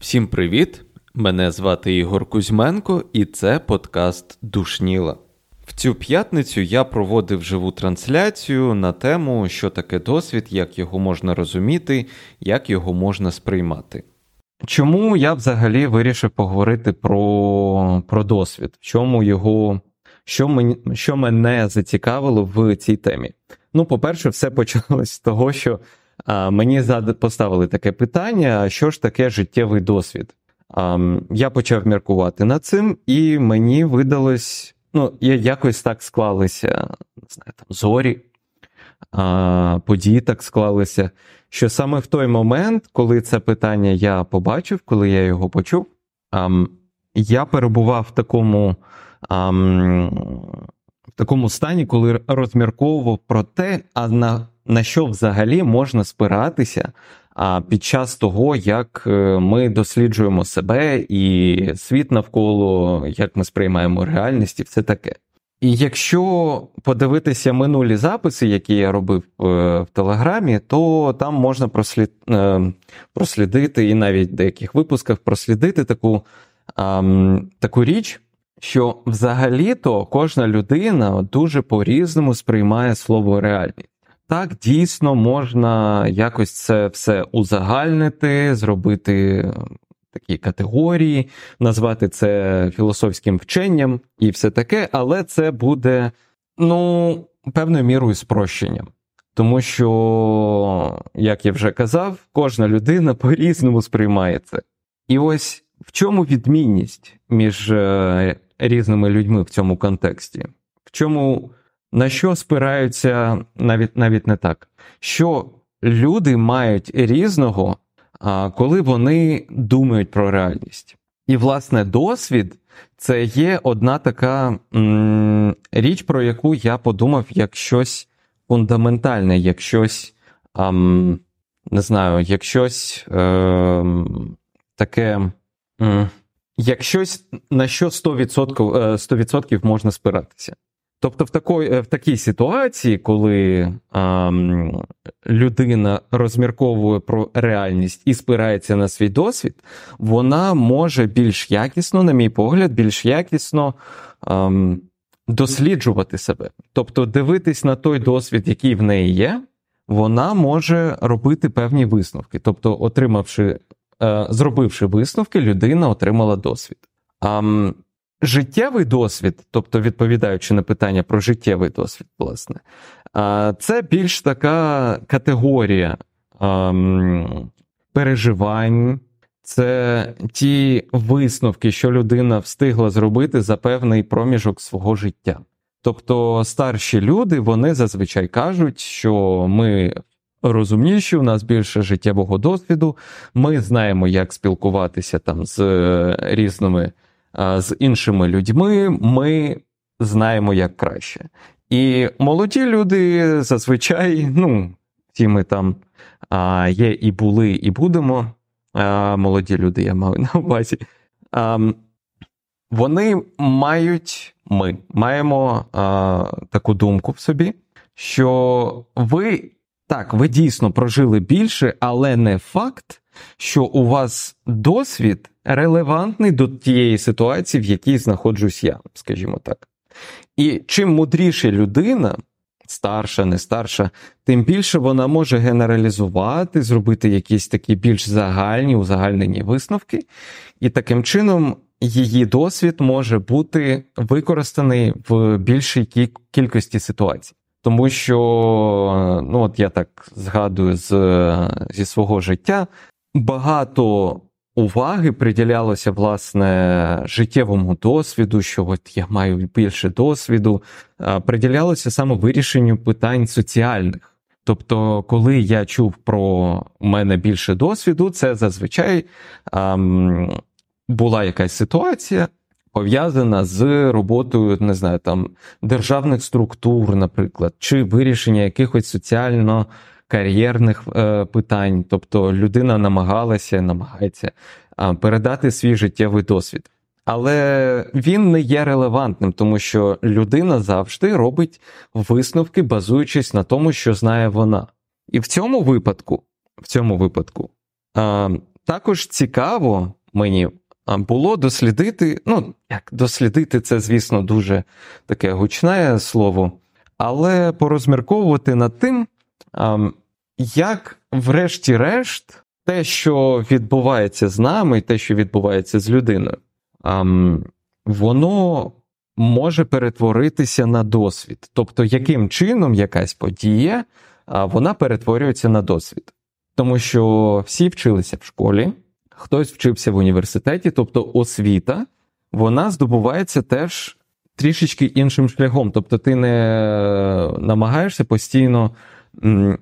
Всім привіт! Мене звати Ігор Кузьменко, і це подкаст Душніла. В цю п'ятницю я проводив живу трансляцію на тему, що таке досвід, як його можна розуміти, як його можна сприймати. Чому я взагалі вирішив поговорити про про досвід? Чому його, що, мені, що мене зацікавило в цій темі? Ну, по-перше, все почалось з того, що а, мені поставили таке питання: що ж таке життєвий досвід? А, я почав міркувати над цим, і мені видалось, ну, якось так склалися не знаю, там, зорі, а, події так склалися, що саме в той момент, коли це питання я побачив, коли я його почув, я перебував в такому. Такому стані, коли розмірковував про те, а на на що взагалі можна спиратися а, під час того, як е, ми досліджуємо себе і світ навколо, як ми сприймаємо реальність і все таке. І якщо подивитися минулі записи, які я робив е, в Телеграмі, то там можна прослід... Е, прослідити і навіть в деяких випусках прослідити таку, таку річ що взагалі-то кожна людина дуже по-різному сприймає слово реальність. Так, дійсно можна якось це все узагальнити, зробити такі категорії, назвати це філософським вченням і все таке, але це буде, ну, певною мірою спрощенням. Тому що, як я вже казав, кожна людина по-різному сприймає це. І ось в чому відмінність між е, різними людьми в цьому контексті. В чому на що спираються навіть навіть не так, що люди мають різного, коли вони думають про реальність. І, власне, досвід це є одна така м, річ, про яку я подумав як щось фундаментальне, як щось, ам, не знаю, як щось е, таке. Як щось, на що 100%, 100% е, можна спиратися. Тобто, в такої, е, в такій ситуації, коли а, людина розмірковує про реальність і спирається на свій досвід, вона може більш якісно, на мій погляд, більш якісно а, досліджувати себе. Тобто, дивитись на той досвід, який в неї є, вона може робити певні висновки. Тобто, отримавши зробивши висновки, людина отримала досвід. А життєвий досвід, тобто відповідаючи на питання про життєвий досвід, власне, це більш така категорія переживань. Це ті висновки, що людина встигла зробити за певний проміжок свого життя. Тобто старші люди вони зазвичай кажуть, що ми розумніші, у нас більше життєвого досвіду. Ми знаємо, як спілкуватися там з е, різними з іншими людьми. Ми знаємо як краще. І молоді люди зазвичай, ну, ті ми там а, є і були, і будемо. А, Молоді люди, я маю на увазі. А, Вони мають, ми маємо а, таку думку в собі, що ви так, ви дійсно прожили більше, але не факт, що у вас досвід релевантний до тієї ситуації, в якій знаходжусь я, скажімо так. І чим мудріша людина, старша, не старша, тим більше вона може генералізувати, зробити якісь такі більш загальні, узагальнені висновки, і таким чином її досвід може бути використаний в більшій кількості ситуацій. Тому що, ну от я так згадую з, зі свого життя, багато уваги приділялося власне життєвому досвіду, що от я маю більше досвіду, приділялося саме вирішенню питань соціальних. Тобто, коли я чув про мене більше досвіду, це зазвичай ам, була якась ситуація, пов'язана з роботою, не знаю, там державних структур, наприклад, чи вирішення якихось соціально кар'єрних е, питань. Тобто людина намагалася, намагається е, передати свій життєвий досвід. Але він не є релевантним, тому що людина завжди робить висновки, базуючись на тому, що знає вона. І в цьому випадку, в цьому випадку, а, також цікаво мені було дослідити. Ну, як дослідити, це, звісно, дуже таке гучне слово, але порозмірковувати над тим, як, врешті-решт, те, що відбувається з нами, і те, що відбувається з людиною воно може перетворитися на досвід. Тобто, яким чином якась подія вона перетворюється на досвід. Тому що всі вчилися в школі, хтось вчився в університеті, тобто освіта, вона здобувається теж трішечки іншим шляхом. Тобто, ти не намагаєшся постійно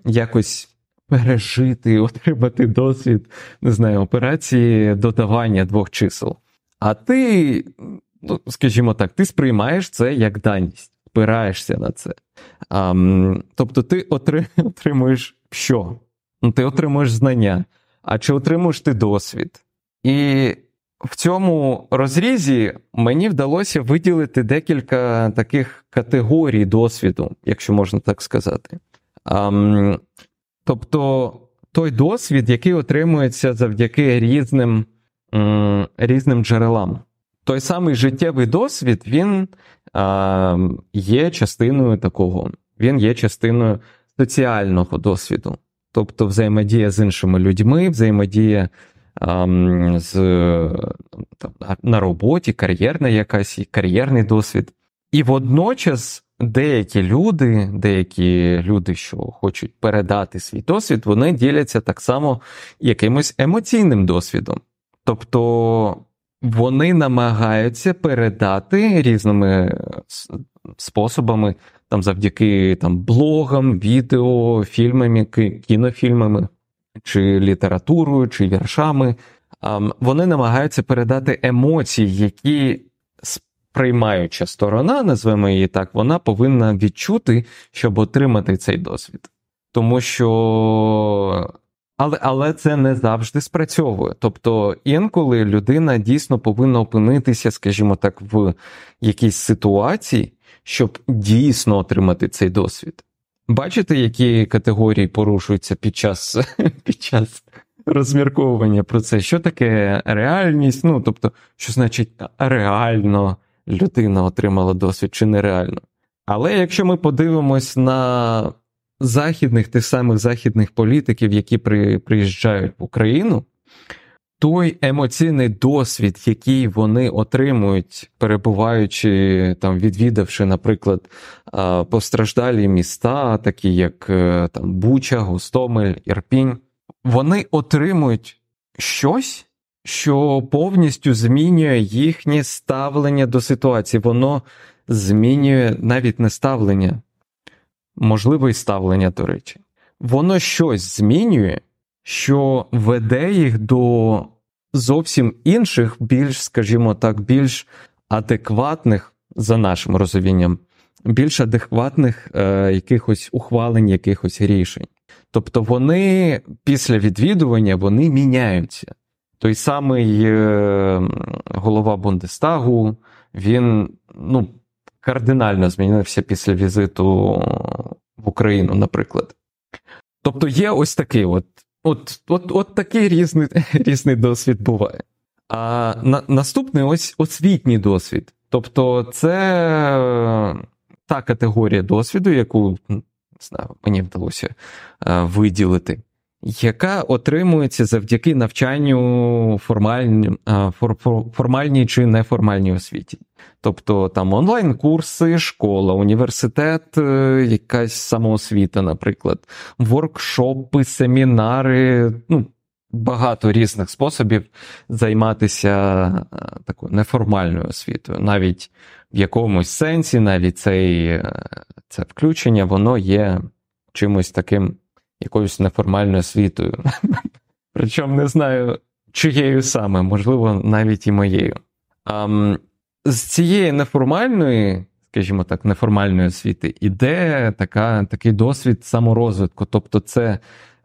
якось пережити, отримати досвід, не знаю, операції додавання двох чисел. А ти, ну, скажімо так, ти сприймаєш це як даність, спираєшся на це. А, Тобто ти отримуєш що? Ну, Ти отримуєш знання, а чи отримуєш ти досвід? І в цьому розрізі мені вдалося виділити декілька таких категорій досвіду, якщо можна так сказати. А, Тобто той досвід, який отримується завдяки різним різним джерелам. Той самий життєвий досвід він а, є частиною такого, він є частиною соціального досвіду, тобто взаємодія з іншими людьми, взаємодія з, там, на роботі, кар'єрна якась, кар'єрний досвід. І водночас деякі люди, деякі люди, що хочуть передати свій досвід, вони діляться так само якимось емоційним досвідом. Тобто вони намагаються передати різними способами, там завдяки там, блогам, відео, фільмами, кінофільмами, чи літературою, чи віршами. Вони намагаються передати емоції, які сприймаюча сторона, назвемо її так, вона повинна відчути, щоб отримати цей досвід. Тому що але але це не завжди спрацьовує. Тобто інколи людина дійсно повинна опинитися, скажімо так, в якійсь ситуації, щоб дійсно отримати цей досвід. Бачите, які категорії порушуються під час під час розмірковування про це? Що таке реальність? Ну, тобто, що значить реально людина отримала досвід чи нереально? Але якщо ми подивимось на західних тих самих західних політиків, які при, приїжджають в Україну, той емоційний досвід, який вони отримують, перебуваючи там, відвідавши, наприклад, постраждалі міста, такі як е, там Буча, Гостомель, Ірпінь, вони отримують щось. Що повністю змінює їхнє ставлення до ситуації, воно змінює навіть не ставлення, можливо, і ставлення, до речі, воно щось змінює, що веде їх до зовсім інших, більш, скажімо так, більш адекватних, за нашим розумінням, більш адекватних е, якихось ухвалень, якихось рішень. Тобто вони після відвідування вони міняються. Той самий е, голова Бундестагу, він ну, кардинально змінився після візиту в Україну, наприклад. Тобто є ось такий от от, от, от такий різний різний досвід буває. А на, наступний ось освітній досвід. Тобто, це та категорія досвіду, яку не знаю, мені вдалося е, виділити яка отримується завдяки навчанню формальні, формальній чи неформальній освіті. Тобто там онлайн-курси, школа, університет, е, якась самоосвіта, наприклад, воркшопи, семінари, ну, багато різних способів займатися е, такою неформальною освітою. Навіть в якомусь сенсі, навіть цей, е, це включення, воно є чимось таким якоюсь неформальною освітою. Причому не знаю, чиєю саме, можливо, навіть і моєю. А, З цієї неформальної, скажімо так, неформальної освіти іде така, такий досвід саморозвитку. Тобто, це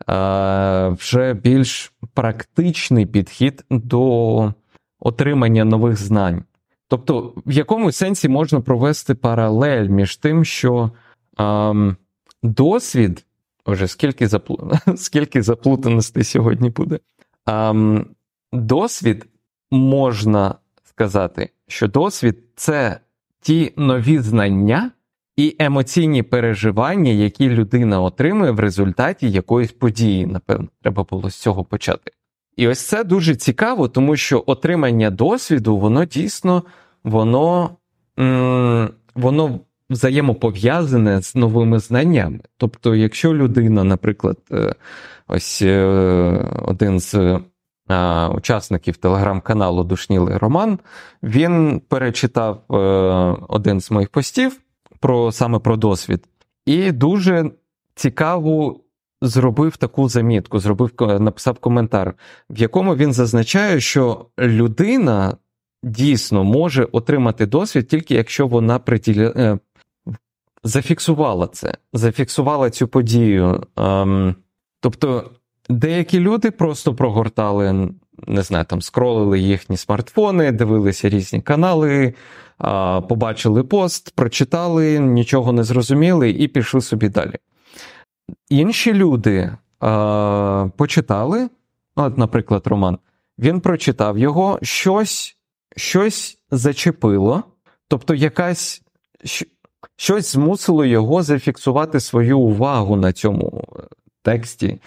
а, вже більш практичний підхід до отримання нових знань. Тобто, в якому сенсі можна провести паралель між тим, що ем, досвід, вже скільки заплу... скільки заплутаностей сьогодні буде, ем, досвід можна сказати, що досвід це ті нові знання і емоційні переживання, які людина отримує в результаті якоїсь події. Напевно, треба було з цього почати. І ось це дуже цікаво, тому що отримання досвіду, воно дійсно воно, м- воно взаємопов'язане з новими знаннями. Тобто, якщо людина, наприклад, е, ось е, один з учасників телеграм-каналу Душнілий Роман, він перечитав е, один з моїх постів про саме про досвід, і дуже цікаву зробив таку замітку, зробив написав коментар, в якому він зазначає, що людина дійсно може отримати досвід тільки якщо вона. Е, зафіксувала це, зафіксувала цю подію. Ем, тобто деякі люди просто прогортали, не знаю, там скролили їхні смартфони, дивилися різні канали, побачили пост, прочитали, нічого не зрозуміли і пішли собі далі. Інші люди почитали, от, наприклад, Роман, він прочитав його, щось щось зачепило, тобто якась щось змусило його зафіксувати свою увагу на цьому е, тексті,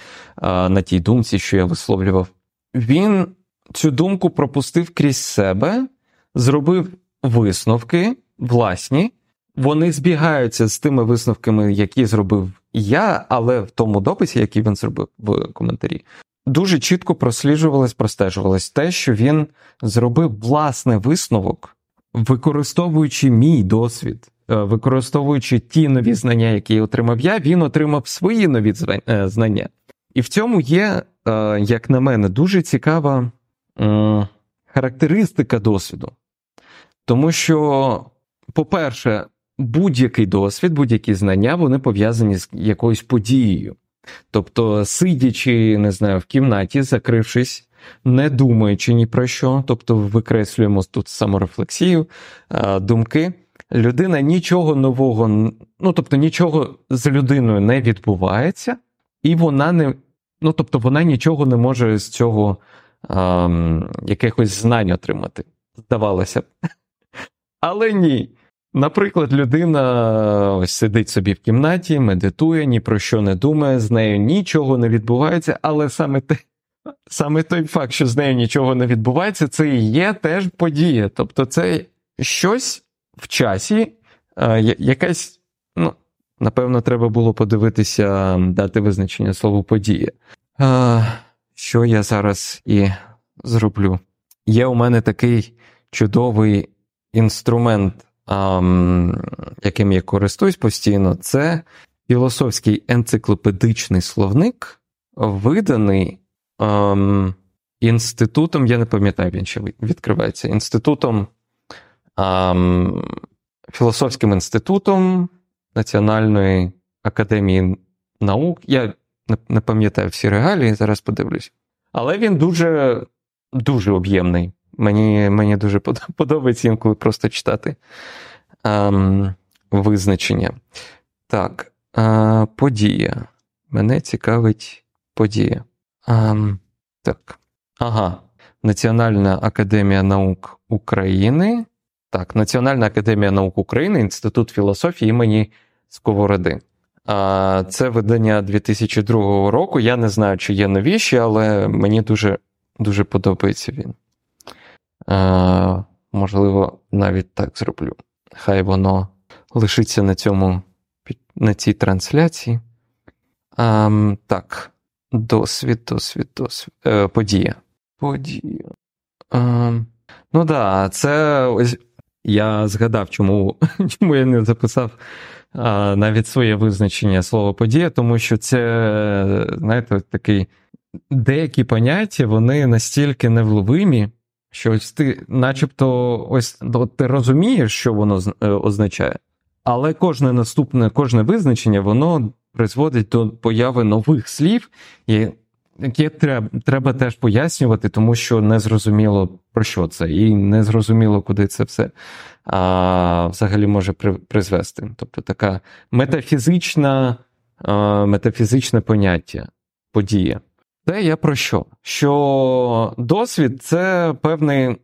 на тій думці, що я висловлював. Він цю думку пропустив крізь себе, зробив висновки власні. Вони збігаються з тими висновками, які зробив я, але в тому дописі, який він зробив в коментарі, дуже чітко просліджувалось, простежувалось те, що він зробив власний висновок, використовуючи мій досвід, е, використовуючи ті нові знання, які отримав я, він отримав свої нові е, знання. І в цьому є, е, як на мене, дуже цікава характеристика досвіду. Тому що, по-перше, будь-який досвід, будь-які знання, вони пов'язані з якоюсь подією. Тобто, сидячи, не знаю, в кімнаті, закрившись, не думаючи ні про що, тобто викреслюємо тут саморефлексію, думки, людина нічого нового, ну тобто нічого з людиною не відбувається, і вона не, ну тобто вона нічого не може з цього а, якихось знань отримати. Здавалося б. Але ні. Наприклад, людина ось сидить собі в кімнаті, медитує, ні про що не думає, з нею нічого не відбувається, але саме те, саме той факт, що з нею нічого не відбувається, це і є теж подія. Тобто, це щось в часі, якась, ну, напевно, треба було подивитися, дати визначення слову подія. Що я зараз і зроблю? Є у мене такий чудовий інструмент яким я користуюсь постійно, це філософський енциклопедичний словник, виданий ем, інститутом, я не пам'ятаю, він ще відкривається, інститутом, філософським інститутом Національної академії наук. Я не, пам'ятаю всі регалії, зараз подивлюсь. Але він дуже дуже об'ємний. Мені мені дуже подобається інколи просто читати ем, визначення. Так, е, подія. Мене цікавить подія. Ем, так. Ага. Національна академія наук України. Так, Національна академія наук України, Інститут філософії імені Сковороди. Це видання 2002 року. Я не знаю, чи є новіші, але мені дуже дуже подобається він. Можливо, навіть так зроблю. Хай воно лишиться на цьому, на цій трансляції. Так, досвід, досвід, досвід. Е, Подія. Подія. Е, ну так, да, це я згадав, чому чому я не записав а, навіть своє визначення слова подія, тому що це, знаєте, такий деякі поняття, вони настільки невловимі, що ось ти, начебто, ось ти розумієш, що воно е, означає, але кожне наступне, кожне визначення, воно призводить до появи нових слів, яке треба треба теж пояснювати, тому що не зрозуміло про що це, і не зрозуміло, куди це все а, взагалі може при, призвести. Тобто така метафізична, а, метафізичне поняття, подія. Це я про що? Що досвід це певний,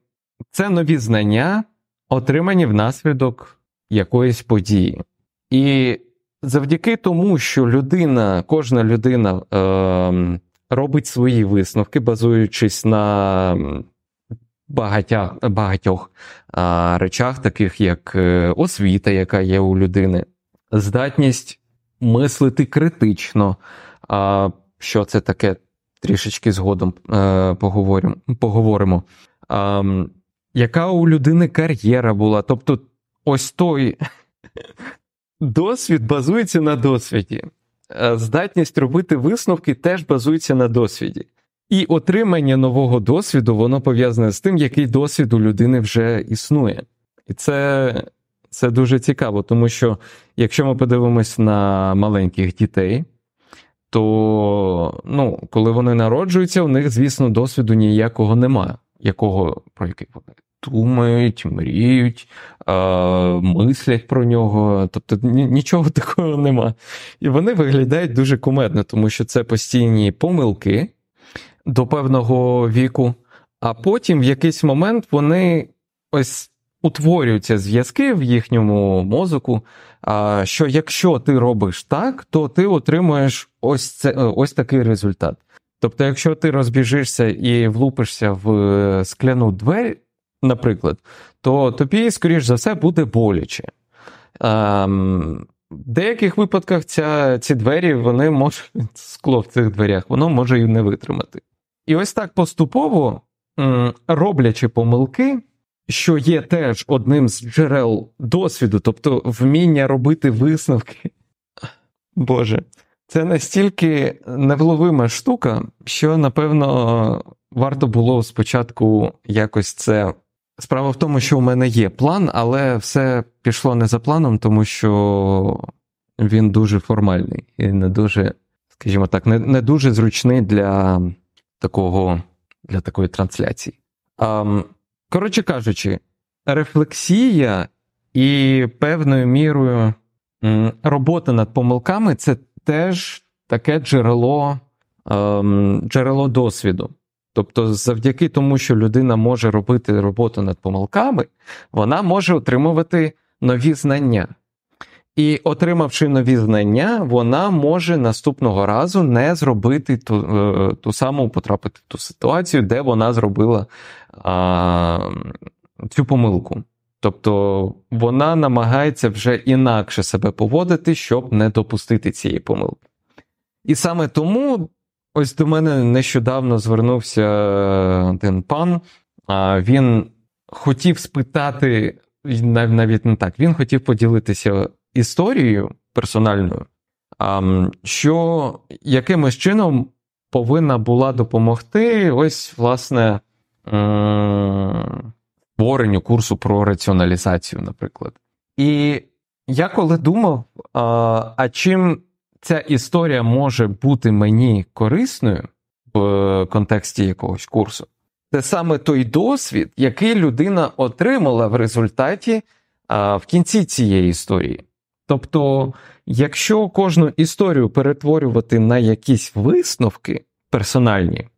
це нові знання, отримані внаслідок якоїсь події. І завдяки тому, що людина, кожна людина е, робить свої висновки, базуючись на багатя, багатьох е, речах, таких як е, освіта, яка є у людини, здатність мислити критично. Е, що це таке? Трішечки згодом е, поговоримо. поговоримо. Е, яка у людини кар'єра була? Тобто, ось той Досвід базується на досвіді. Е, здатність робити висновки теж базується на досвіді. І отримання нового досвіду, воно пов'язане з тим, який досвід у людини вже існує. І це це дуже цікаво, тому що якщо ми подивимось на маленьких дітей, то ну, коли вони народжуються, у них, звісно, досвіду ніякого немає, якого про який думають, мріють, е, мислять про нього. Тобто нічого такого нема. І вони виглядають дуже кумедно, тому що це постійні помилки до певного віку, а потім в якийсь момент вони ось. Утворюються зв'язки в їхньому мозку, що якщо ти робиш так, то ти отримуєш ось це, ось такий результат. Тобто, якщо ти розбіжишся і влупишся в е, скляну двері, наприклад, то тобі, скоріш за все, буде боляче. Ем, в деяких випадках ця, ці двері, вони можуть, скло в цих дверях, воно може і не витримати. І ось так поступово, роблячи помилки, що є теж одним з джерел досвіду, тобто вміння робити висновки. Боже, це настільки невловима штука, що, напевно, варто було спочатку якось це Справа в тому, що у мене є план, але все пішло не за планом, тому що він дуже формальний і не дуже, скажімо так, не не дуже зручний для такого, для такої трансляції. А, Коротше кажучи, рефлексія і певною мірою робота над помилками це теж таке джерело, ем, джерело досвіду. Тобто, завдяки тому, що людина може робити роботу над помилками, вона може отримувати нові знання. І, отримавши нові знання, вона може наступного разу не зробити ту е, ту саму потрапити в ту ситуацію, де вона зробила а, цю помилку. Тобто вона намагається вже інакше себе поводити, щоб не допустити цієї помилки. І саме тому Ось до мене нещодавно звернувся один пан, він хотів спитати, навіть не так, він хотів поділитися історією персональною, що якимось чином повинна була допомогти ось, власне, створенню курсу про раціоналізацію, наприклад. І я коли думав, а чим ця історія може бути мені корисною в контексті якогось курсу, це саме той досвід, який людина отримала в результаті а, в кінці цієї історії. Тобто, якщо кожну історію перетворювати на якісь висновки персональні,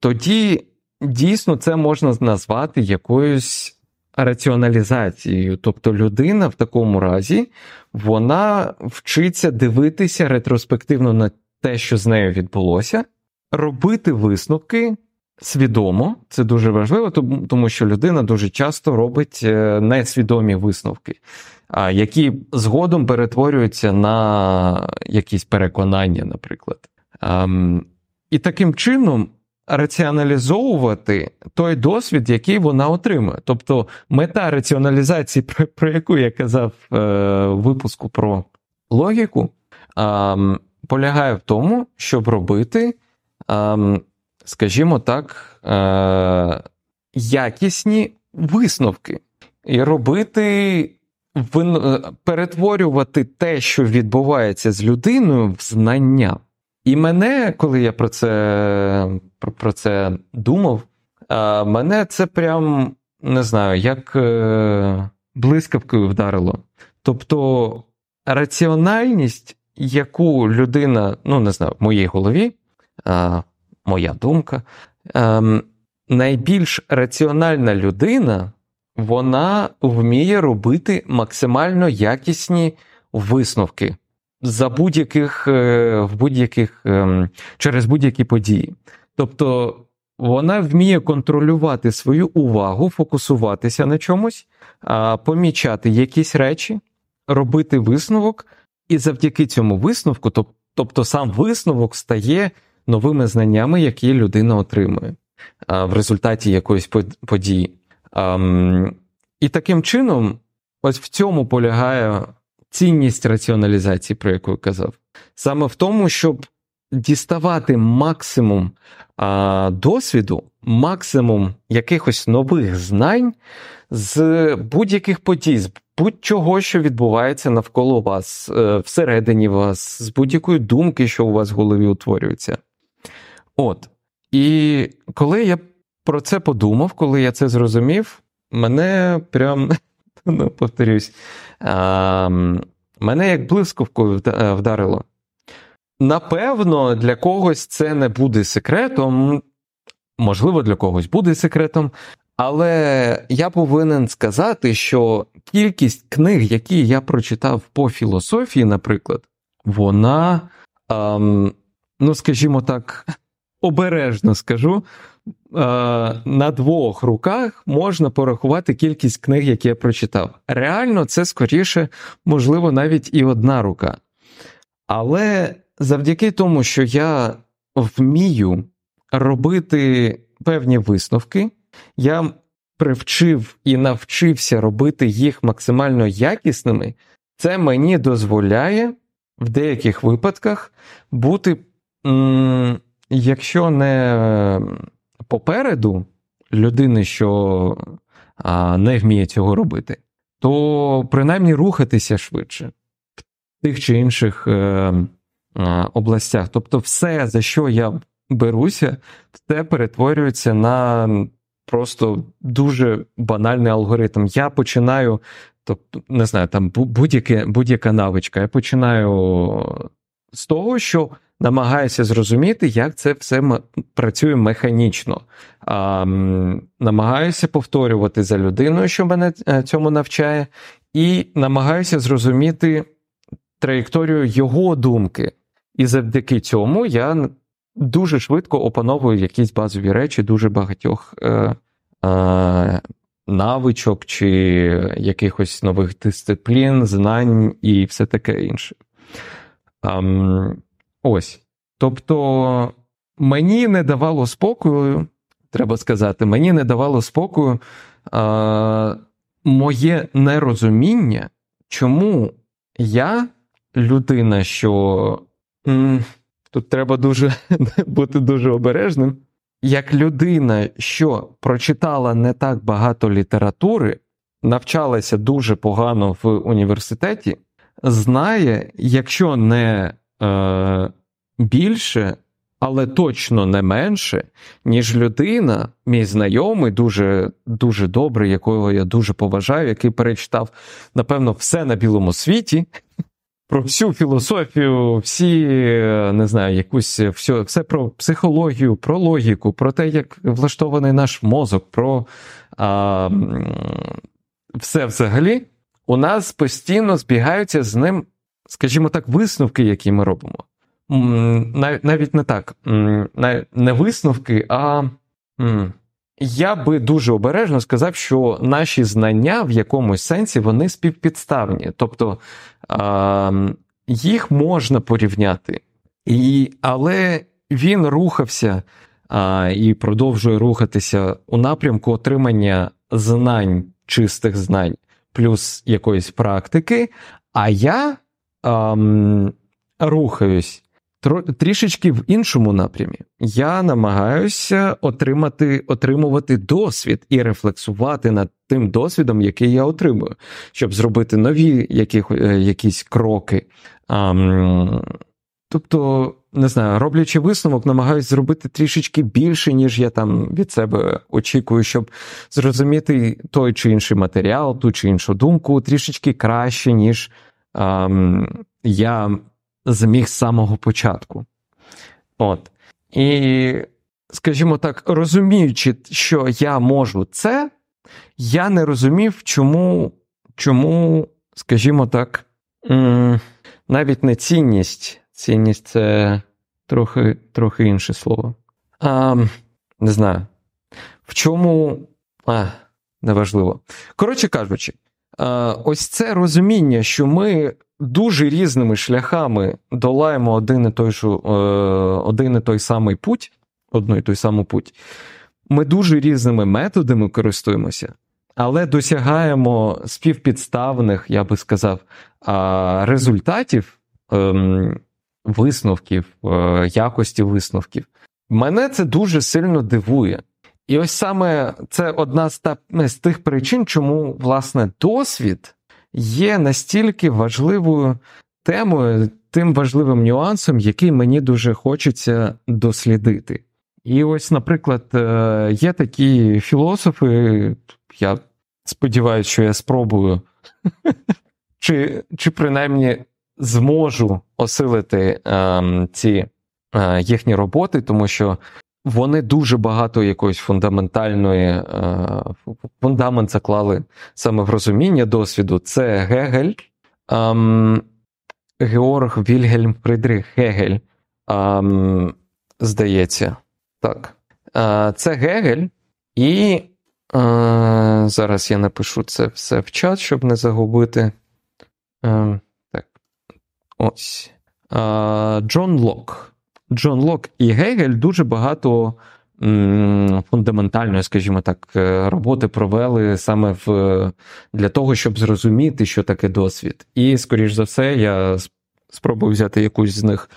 тоді дійсно це можна назвати якоюсь раціоналізацією. Тобто людина в такому разі вона вчиться дивитися ретроспективно на те, що з нею відбулося, робити висновки свідомо. Це дуже важливо, тому що людина дуже часто робить е, несвідомі висновки, які згодом перетворюються на якісь переконання, наприклад. І таким чином раціоналізовувати той досвід, який вона отримує. Тобто мета раціоналізації, про, про яку я казав е, в випуску про логіку, е, полягає в тому, щоб робити, е, скажімо так, е, якісні висновки і робити. Перетворювати те, що відбувається з людиною, в знання. І мене, коли я про це про, про це думав, а, мене це прям не знаю, як е, блискавкою вдарило. Тобто раціональність, яку людина, ну не знаю, в моїй голові, а, моя думка, ем, найбільш раціональна людина, вона вміє робити максимально якісні висновки за будь-яких е, в будь-яких ем, через будь-які події. Тобто вона вміє контролювати свою увагу, фокусуватися на чомусь, помічати якісь речі, робити висновок, і завдяки цьому висновку, тобто сам висновок стає новими знаннями, які людина отримує в результаті якоїсь події. І таким чином, ось в цьому полягає цінність раціоналізації, про яку я казав, саме в тому, щоб діставати максимум а, досвіду, максимум якихось нових знань з будь-яких подій, з будь-чого, що відбувається навколо вас, е, всередині вас, з будь-якої думки, що у вас в голові утворюється. От. І коли я про це подумав, коли я це зрозумів, мене прям, ну, повторюсь, а, мене як блискавкою е, вдарило. Напевно, для когось це не буде секретом, можливо, для когось буде секретом, але я повинен сказати, що кількість книг, які я прочитав по філософії, наприклад, вона, ем, ну, скажімо так, обережно скажу, е, на двох руках можна порахувати кількість книг, які я прочитав. Реально, це скоріше, можливо, навіть і одна рука. Але завдяки тому, що я вмію робити певні висновки, я привчив і навчився робити їх максимально якісними, це мені дозволяє в деяких випадках бути, якщо не попереду людини, що не вміє цього робити, то принаймні рухатися швидше в тих чи інших е, областях. Тобто, все, за що я беруся, це перетворюється на просто дуже банальний алгоритм. Я починаю, тобто, не знаю, там будь-яка будь-яка навичка, я починаю з того, що намагаюся зрозуміти, як це все працює механічно. А, Намагаюся повторювати за людиною, що мене е, цьому навчає, і намагаюся зрозуміти траєкторію його думки. І завдяки цьому я дуже швидко опановую якісь базові речі дуже багатьох е, е, навичок чи якихось нових дисциплін, знань і все таке інше. Е, ось. Тобто мені не давало спокою, треба сказати, мені не давало спокою е, моє нерозуміння, чому я людина, що Тут треба дуже бути дуже обережним. Як людина, що прочитала не так багато літератури, навчалася дуже погано в університеті, знає, якщо не е, більше, але точно не менше, ніж людина, мій знайомий, дуже дуже добрий, якого я дуже поважаю, який перечитав, напевно, все на білому світі про всю філософію, всі не знаю, якусь все, все про психологію, про логіку, про те, як влаштований наш мозок, про а, все взагалі, у нас постійно збігаються з ним, скажімо так, висновки, які ми робимо. Навіть не так, не висновки, а я би дуже обережно сказав, що наші знання в якомусь сенсі вони співпідставні. Тобто їх можна порівняти, І, але він рухався а, і продовжує рухатися у напрямку отримання знань, чистих знань, плюс якоїсь практики. А я а, рухаюсь трішечки в іншому напрямі. Я намагаюся отримати, отримувати досвід і рефлексувати над тим досвідом, який я отримую, щоб зробити нові яких, е, якісь кроки. тобто, не знаю, роблячи висновок, намагаюся зробити трішечки більше, ніж я там від себе очікую, щоб зрозуміти той чи інший матеріал, ту чи іншу думку, трішечки краще, ніж ем, я зміг з самого початку. От. І, скажімо так, розуміючи, що я можу це, я не розумів, чому, чому скажімо так, навіть не цінність. Цінність це трохи трохи інше слово. А, Не знаю. В чому. А, Неважливо. Коротше кажучи, ось це розуміння, що ми дуже різними шляхами долаємо один і той, е, один і той самий путь, одну і той самий путь, ми дуже різними методами користуємося, але досягаємо співпідставних, я би сказав, результатів, ем, висновків, е, якості висновків. Мене це дуже сильно дивує. І ось саме це одна з тих причин, чому власне досвід є настільки важливою темою, тим важливим нюансом, який мені дуже хочеться дослідити. І ось, наприклад, е, є такі філософи, я сподіваюся, що я спробую, чи чи принаймні зможу осилити е, ці е, їхні роботи, тому що вони дуже багато якоїсь фундаментальної е, фундамент заклали саме в розуміння досвіду. Це Гегель, ем, Георг Вільгельм Фридрих Гегель, ем, здається. Так. Е, це Гегель, і е, зараз я напишу це все в чат, щоб не загубити. Е, так. Ось. Джон Лок. Джон Лок і Гегель дуже багато фундаментальної, скажімо так, роботи провели саме в, для того, щоб зрозуміти, що таке досвід. І, скоріш за все, я спробую взяти якусь з них,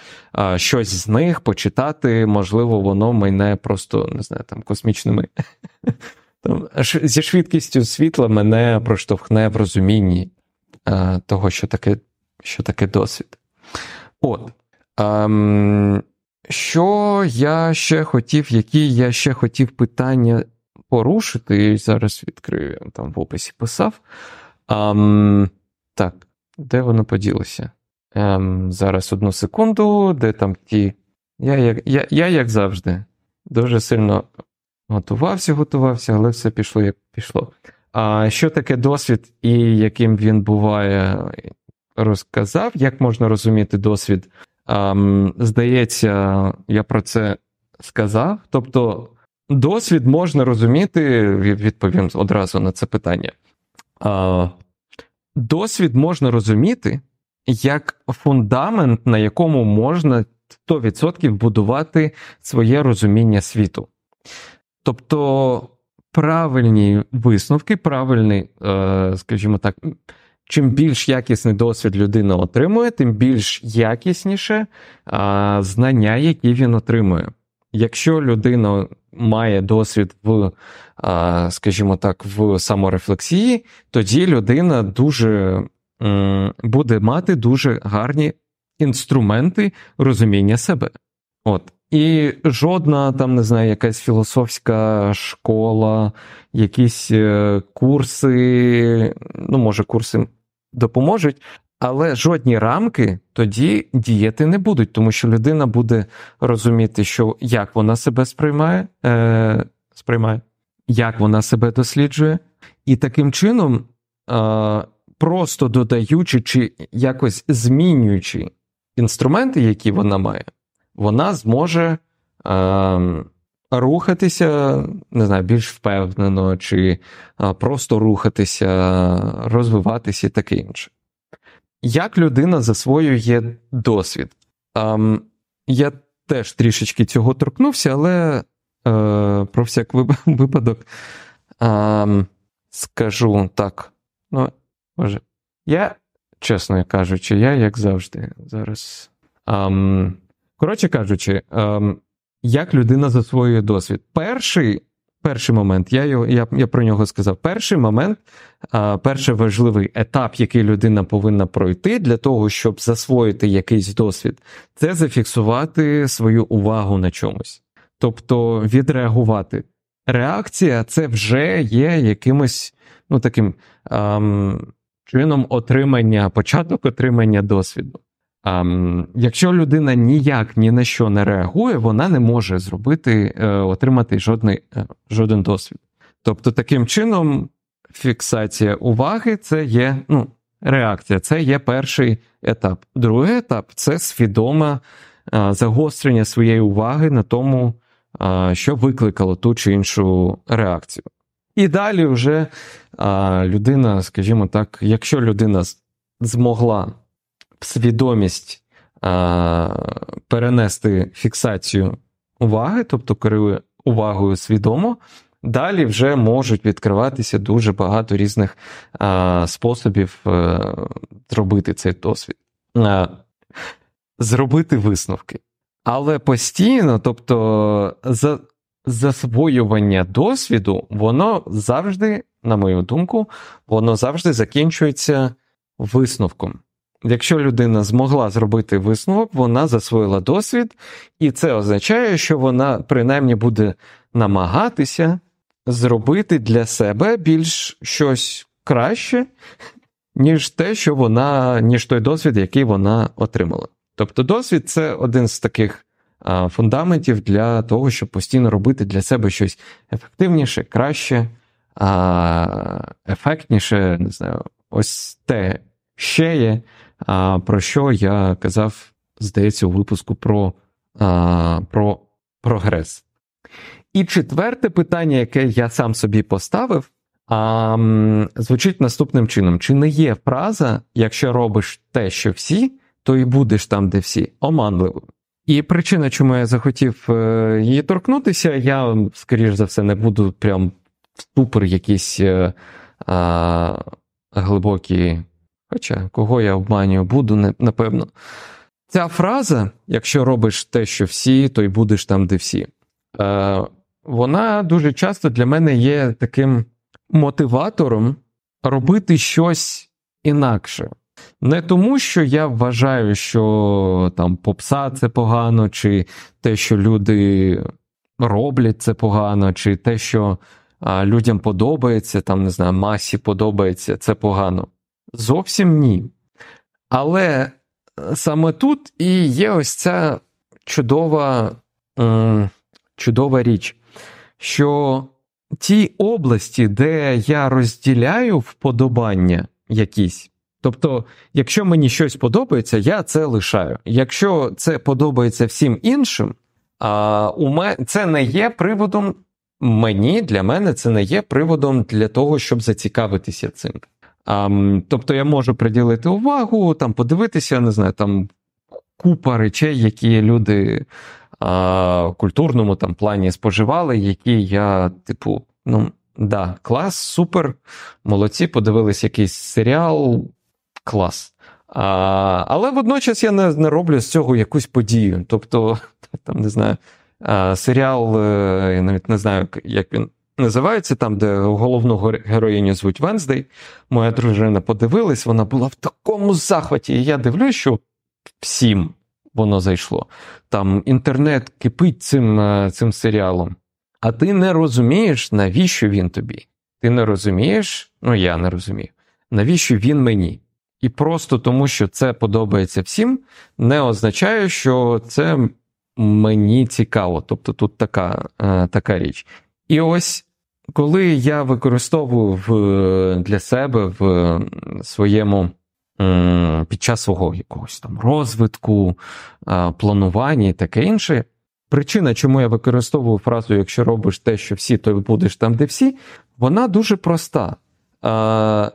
щось з них почитати. Можливо, воно мене просто не знаю, там космічними. Там, Зі швидкістю світла мене проштовхне в розумінні того, що таке що таке досвід. От. Ем, Що я ще хотів, які я ще хотів питання порушити, і зараз відкрию, я там в описі писав. Ем, Так, де воно поділося? Ем, Зараз одну секунду, де там ті. Я, як я, я, як завжди, дуже сильно готувався, готувався, але все пішло, як пішло. А що таке досвід і яким він буває, розказав, як можна розуміти досвід. А, здається, я про це сказав. Тобто, досвід можна розуміти, відповім одразу на це питання. А, Досвід можна розуміти як фундамент, на якому можна 100% будувати своє розуміння світу. Тобто правильні висновки, правильний, е, скажімо так, чим більш якісний досвід людина отримує, тим більш якісніше знання, які він отримує. Якщо людина має досвід в, скажімо так, в саморефлексії, тоді людина дуже буде мати дуже гарні інструменти розуміння себе. От. І жодна там, не знаю, якась філософська школа, якісь е, курси, ну, може, курси допоможуть, але жодні рамки тоді діяти не будуть, тому що людина буде розуміти, що як вона себе сприймає, е, сприймає, як вона себе досліджує, і таким чином, е, просто додаючи чи якось змінюючи інструменти, які вона має вона зможе е, рухатися, не знаю, більш впевнено, чи е, просто рухатися, розвиватися і таке інше. Як людина засвоює досвід? Е, я теж трішечки цього торкнувся, але е, про всяк випадок е, скажу так. Ну, може, я, чесно кажучи, я як завжди зараз. Um, Коротше кажучи, ем, як людина засвоює досвід. Перший перший момент, я я, я про нього сказав. Перший момент, а, перший важливий етап, який людина повинна пройти для того, щоб засвоїти якийсь досвід, це зафіксувати свою увагу на чомусь. Тобто відреагувати. Реакція це вже є якимось ну, таким ам, чином отримання, початок отримання досвіду. Um, якщо людина ніяк ні на що не реагує, вона не може зробити, е, отримати жодний, е, жоден досвід. Тобто, таким чином, фіксація уваги це є ну, реакція, це є перший етап. Другий етап це свідоме е, загострення своєї уваги на тому, е, що викликало ту чи іншу реакцію. І далі вже е, людина, скажімо так, якщо людина змогла свідомість а, перенести фіксацію уваги, тобто керує увагою свідомо, далі вже можуть відкриватися дуже багато різних а, способів а, е, зробити цей досвід, а, зробити висновки. Але постійно, тобто, за, засвоювання досвіду, воно завжди, на мою думку, воно завжди закінчується висновком. Якщо людина змогла зробити висновок, вона засвоїла досвід, і це означає, що вона принаймні буде намагатися зробити для себе більш щось краще, ніж те, що вона, ніж той досвід, який вона отримала. Тобто, досвід це один з таких фундаментів для того, щоб постійно робити для себе щось ефективніше, краще, ефектніше, не знаю, ось те ще є. А Про що я казав, здається, у випуску про, а, про прогрес. І четверте питання, яке я сам собі поставив, а, звучить наступним чином: чи не є фраза, якщо робиш те, що всі, то і будеш там, де всі, оманливим. І причина, чому я захотів е, її торкнутися, я, скоріш за все, не буду прям супер якісь е, а, глибокі Хоча, кого я обманюю, буду, напевно. Ця фраза, якщо робиш те, що всі, то й будеш там, де всі, е, вона дуже часто для мене є таким мотиватором робити щось інакше. Не тому, що я вважаю, що там попса це погано, чи те, що люди роблять це погано, чи те, що а, людям подобається, там, не знаю, масі подобається, це погано. Зовсім ні. Але е, саме тут і є ось ця чудова, чудова річ, що ті області, де я розділяю вподобання якісь, тобто, якщо мені щось подобається, я це лишаю. Якщо це подобається всім іншим, а у мене це не є приводом мені, для мене це не є приводом для того, щоб зацікавитися цим. А, Тобто я можу приділити увагу, там подивитися, не знаю, там купа речей, які люди а, в культурному там плані споживали, які я, типу, ну, да, клас, супер, молодці, подивились якийсь серіал, клас. А, Але водночас я не, не роблю з цього якусь подію. Тобто, там, не знаю, а, серіал, е, я навіть не знаю, як він називається, там, де головну героїню звуть Венздей. Моя дружина подивилась, вона була в такому захваті. І я дивлюсь, що всім воно зайшло. Там інтернет кипить цим, е, цим серіалом. А ти не розумієш, навіщо він тобі? Ти не розумієш, ну я не розумію, навіщо він мені? І просто тому, що це подобається всім, не означає, що це мені цікаво. Тобто тут така, е, така річ. І ось коли я використовую в, для себе в своєму під час свого якогось там розвитку, планування і таке інше. Причина, чому я використовую фразу, якщо робиш те, що всі, то будеш там, де всі, вона дуже проста.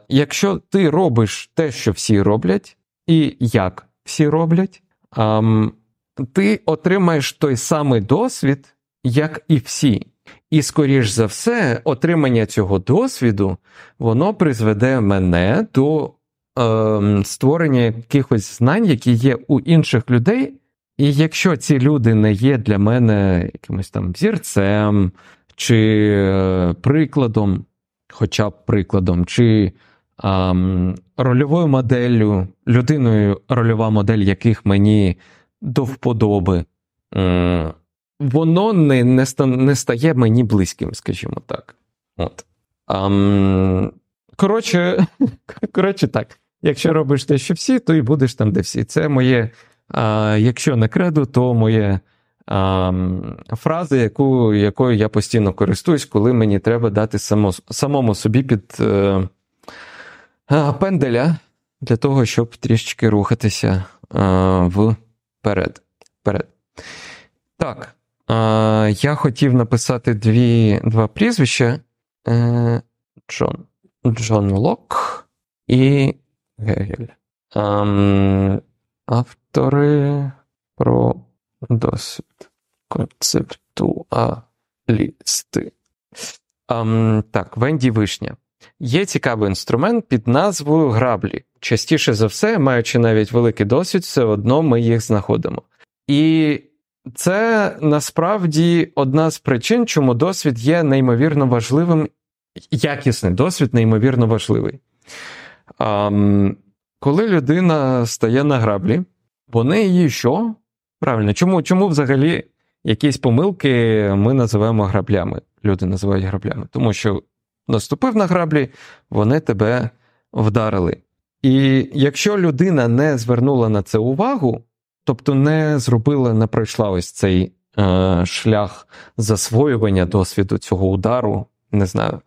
Якщо ти робиш те, що всі роблять, і як всі роблять, ти отримаєш той самий досвід, як і всі. І, скоріш за все, отримання цього досвіду воно призведе мене до е, створення якихось знань, які є у інших людей. І якщо ці люди не є для мене якимось там зірцем, чи е, прикладом, хоча б прикладом, чи а, рольовою моделлю, людиною, рольова модель яких мені до вподоби, воно не не, не стає мені близьким, скажімо так. От. А, коротше, коротше так. Якщо робиш те, що всі, то і будеш там, де всі. Це моє, а, якщо не кредо, то моє а, фраза, яку, якою я постійно користуюсь, коли мені треба дати само, самому собі під е, а, пенделя для того, щоб трішечки рухатися а, вперед. вперед. Так, я хотів написати дві, два прізвища: е, Джон Джон Лок і Гегель. Um, автори про досвід. Концептуалісти. Um, так, Венді Вишня. Є цікавий інструмент під назвою граблі. Частіше за все, маючи навіть великий досвід, все одно ми їх знаходимо. І це насправді одна з причин, чому досвід є неймовірно важливим, якісний досвід неймовірно важливий. А, Коли людина стає на граблі, вони її що? Правильно, чому чому взагалі якісь помилки ми називаємо граблями? Люди називають граблями, тому що наступив на граблі, вони тебе вдарили. І якщо людина не звернула на це увагу, тобто не зробила, не пройшла ось цей е, шлях засвоювання досвіду цього удару, не знаю,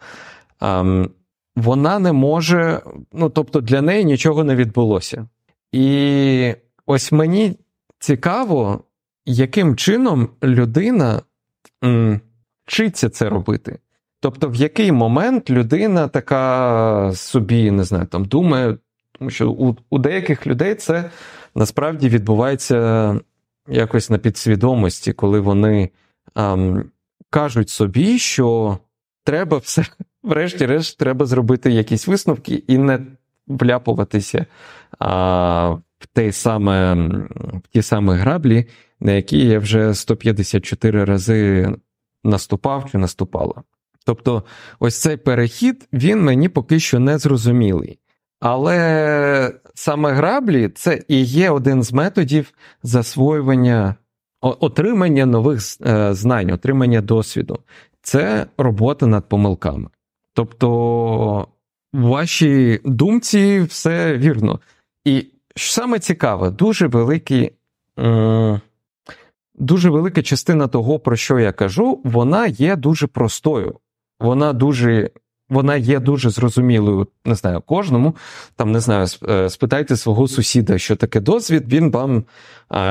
е, вона не може, ну тобто для неї нічого не відбулося. І ось мені цікаво, яким чином людина м, вчиться це робити. Тобто, в який момент людина така собі, не знаю, там думає, тому що у, у деяких людей це насправді відбувається якось на підсвідомості, коли вони ам, кажуть собі, що треба все врешті-решт, треба зробити якісь висновки і не вляпуватися а, в те саме, в ті самі граблі, на які я вже 154 рази наступав чи наступала. Тобто, ось цей перехід, він мені поки що не зрозумілий. Але саме граблі це і є один з методів засвоювання, отримання нових е, знань, отримання досвіду. Це робота над помилками. Тобто, в вашій думці все вірно. І саме цікаве, дуже великий, дуже велика частина того, про що я кажу, вона є дуже простою. Вона дуже. Вона є дуже зрозумілою, не знаю, кожному. Там не знаю, е, спитайте свого сусіда, що таке досвід, він вам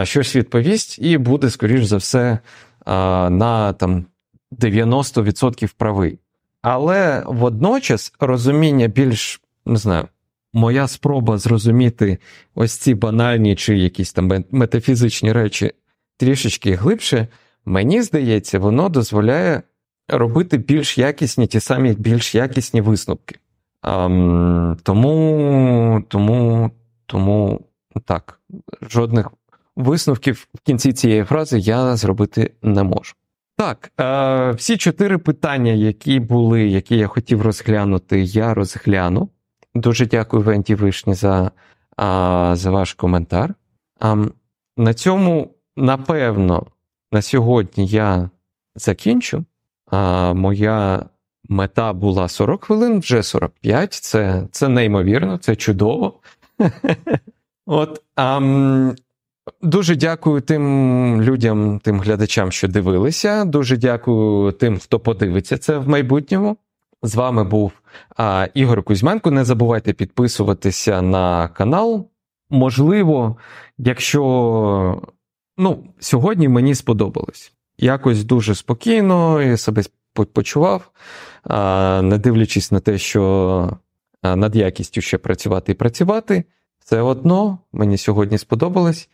щось відповість, і буде, скоріш за все, на там 90% правий. Але водночас розуміння більш, не знаю, моя спроба зрозуміти ось ці банальні чи якісь там метафізичні речі трішечки глибше, мені здається, воно дозволяє робити більш якісні, ті самі більш якісні висновки. А, тому, тому, тому так, жодних висновків в кінці цієї фрази я зробити не можу. Так, е, всі чотири питання, які були, які я хотів розглянути, я розгляну. Дуже дякую, Венті Вишні, за е, за ваш коментар. Е, на цьому, напевно, на сьогодні я закінчу. Е, моя мета була 40 хвилин, вже 45. Це це неймовірно, це чудово. От, ам, Дуже дякую тим людям, тим глядачам, що дивилися. Дуже дякую тим, хто подивиться це в майбутньому. З вами був а, Ігор Кузьменко. Не забувайте підписуватися на канал. Можливо, якщо ну, сьогодні мені сподобалось. Якось дуже спокійно я себе почував, не дивлячись на те, що над якістю ще працювати і працювати. Все одно мені сьогодні сподобалось.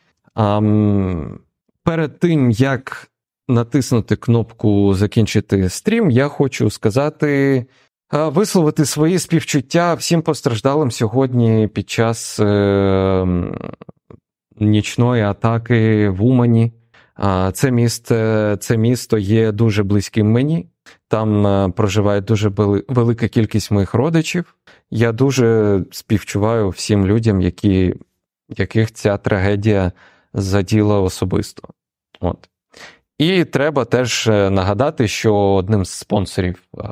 Перед тим, як натиснути кнопку Закінчити стрім, я хочу сказати, висловити свої співчуття всім постраждалим сьогодні під час е, нічної атаки в Умані. Це місто, це місто є дуже близьким мені. Там е, проживає дуже велика кількість моїх родичів. Я дуже співчуваю всім людям, які, яких ця трагедія заділа особисто. От. І треба теж е, нагадати, що одним з спонсорів е,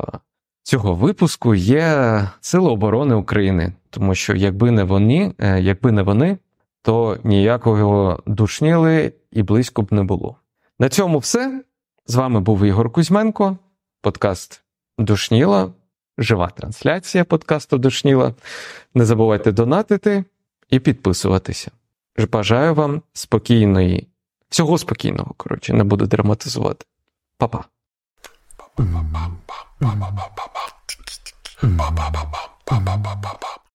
цього випуску є Сили оборони України, тому що якби не вони, якби не вони, то ніякого душніли і близько б не було. На цьому все. З вами був Ігор Кузьменко, подкаст Душніла, жива трансляція подкасту Душніла. Не забувайте донатити і підписуватися. Бажаю вам спокійної, всього спокійного, коротше, не буду драматизувати. Па-па. Ba ba ba ba ba ba ba ba ba ba ba ba ba ba ba